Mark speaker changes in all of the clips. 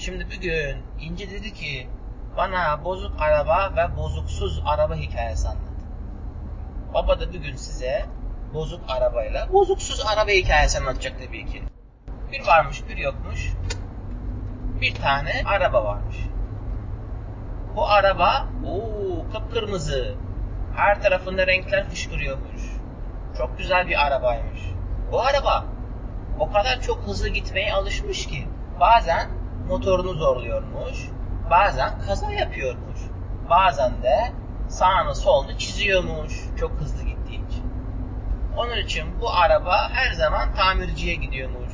Speaker 1: Şimdi bir gün İnci dedi ki bana bozuk araba ve bozuksuz araba hikayesi anlat. Baba da bir gün size bozuk arabayla bozuksuz araba hikayesi anlatacak tabii ki. Bir varmış bir yokmuş. Bir tane araba varmış. Bu araba ooo kıpkırmızı. Her tarafında renkler fışkırıyormuş. Çok güzel bir arabaymış. Bu araba o kadar çok hızlı gitmeye alışmış ki bazen motorunu zorluyormuş, bazen kaza yapıyormuş, bazen de sağını solunu çiziyormuş çok hızlı gittiği için. Onun için bu araba her zaman tamirciye gidiyormuş.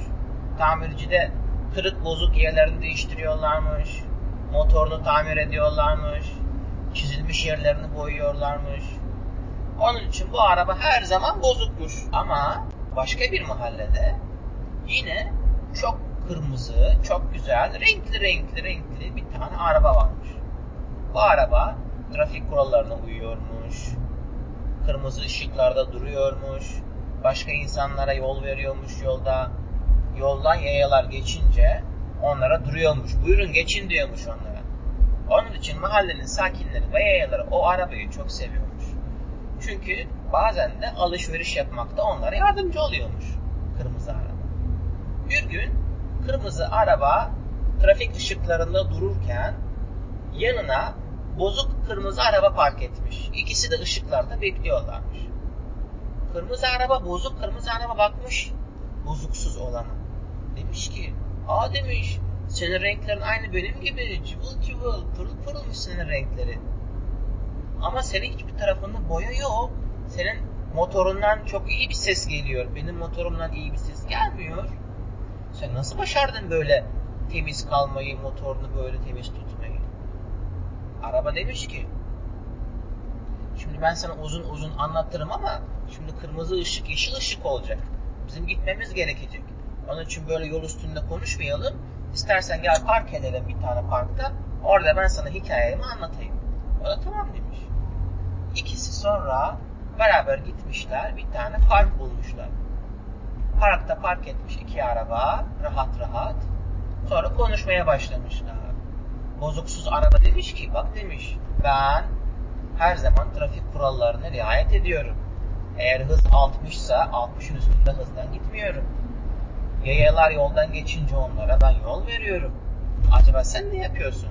Speaker 1: Tamircide kırık bozuk yerlerini değiştiriyorlarmış, motorunu tamir ediyorlarmış, çizilmiş yerlerini boyuyorlarmış. Onun için bu araba her zaman bozukmuş. Ama başka bir mahallede yine çok kırmızı, çok güzel, renkli renkli renkli bir tane araba varmış. Bu araba trafik kurallarına uyuyormuş, kırmızı ışıklarda duruyormuş, başka insanlara yol veriyormuş yolda, yoldan yayalar geçince onlara duruyormuş. Buyurun geçin diyormuş onlara. Onun için mahallenin sakinleri ve yayaları o arabayı çok seviyormuş. Çünkü bazen de alışveriş yapmakta onlara yardımcı oluyormuş kırmızı araba. Bir gün kırmızı araba trafik ışıklarında dururken yanına bozuk kırmızı araba park etmiş. İkisi de ışıklarda bekliyorlarmış. Kırmızı araba bozuk kırmızı araba bakmış bozuksuz olana. Demiş ki aa demiş senin renklerin aynı benim gibi cıvıl cıvıl pırıl pırılmış senin renkleri. Ama senin hiçbir tarafında boya yok. Senin motorundan çok iyi bir ses geliyor. Benim motorumdan iyi bir ses gelmiyor. Sen nasıl başardın böyle temiz kalmayı, motorunu böyle temiz tutmayı? Araba demiş ki, şimdi ben sana uzun uzun anlatırım ama şimdi kırmızı ışık, yeşil ışık olacak. Bizim gitmemiz gerekecek. Onun için böyle yol üstünde konuşmayalım. İstersen gel park edelim bir tane parkta. Orada ben sana hikayemi anlatayım. O da tamam demiş. İkisi sonra beraber gitmişler. Bir tane park bulmuşlar. Parkta park etmiş iki araba rahat rahat. Sonra konuşmaya başlamışlar. Bozuksuz araba demiş ki bak demiş ben her zaman trafik kurallarına riayet ediyorum. Eğer hız 60 ise 60'ın üstünde hızdan gitmiyorum. Yayalar yoldan geçince onlara ben yol veriyorum. Acaba sen ne yapıyorsun?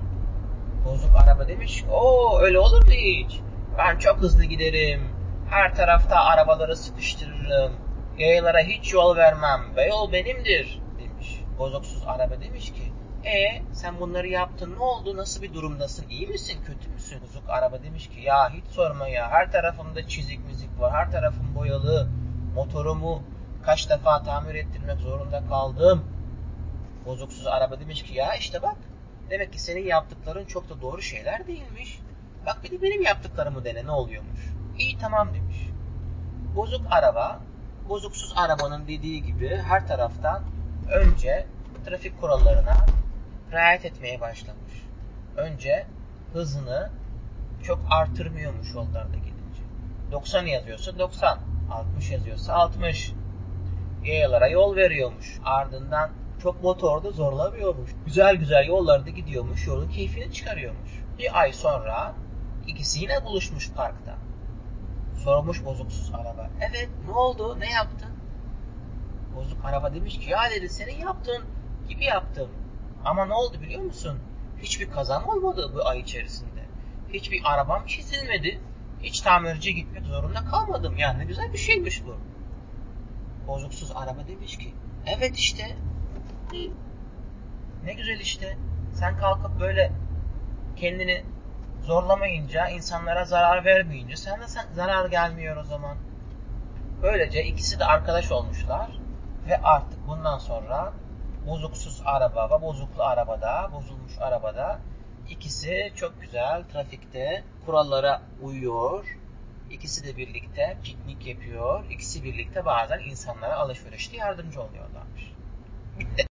Speaker 1: Bozuk araba demiş o öyle olur mu hiç? Ben çok hızlı giderim. Her tarafta arabaları sıkıştırırım. Yayalara hiç yol vermem ve yol benimdir demiş. Bozuksuz araba demiş ki e sen bunları yaptın ne oldu nasıl bir durumdasın iyi misin kötü müsün? Bozuk araba demiş ki ya hiç sorma ya her tarafımda çizik müzik var her tarafım boyalı motorumu kaç defa tamir ettirmek zorunda kaldım. Bozuksuz araba demiş ki ya işte bak demek ki senin yaptıkların çok da doğru şeyler değilmiş. Bak bir de benim yaptıklarımı dene ne oluyormuş. İyi tamam demiş. Bozuk araba bozuksuz arabanın dediği gibi her taraftan önce trafik kurallarına riayet etmeye başlamış. Önce hızını çok artırmıyormuş yollarda gidince. 90 yazıyorsa 90, 60 yazıyorsa 60. Yayalara yol veriyormuş. Ardından çok motorda zorlamıyormuş. Güzel güzel yollarda gidiyormuş, yolun keyfini çıkarıyormuş. Bir ay sonra ikisi yine buluşmuş parkta. Sormuş bozuksuz araba. Evet ne oldu? Ne yaptın? Bozuk araba demiş ki ya dedi senin yaptığın gibi yaptım. Ama ne oldu biliyor musun? Hiçbir kazan olmadı bu ay içerisinde. Hiçbir arabam çizilmedi. Hiç tamirciye gitmek zorunda kalmadım. Yani ne güzel bir şeymiş bu. Bozuksuz araba demiş ki evet işte ne güzel işte. Sen kalkıp böyle kendini zorlamayınca, insanlara zarar vermeyince sen de zarar gelmiyor o zaman. Böylece ikisi de arkadaş olmuşlar ve artık bundan sonra bozuksuz araba ve bozuklu arabada, bozulmuş arabada ikisi çok güzel trafikte kurallara uyuyor. İkisi de birlikte piknik yapıyor. İkisi birlikte bazen insanlara alışverişte yardımcı oluyorlarmış. Bitti.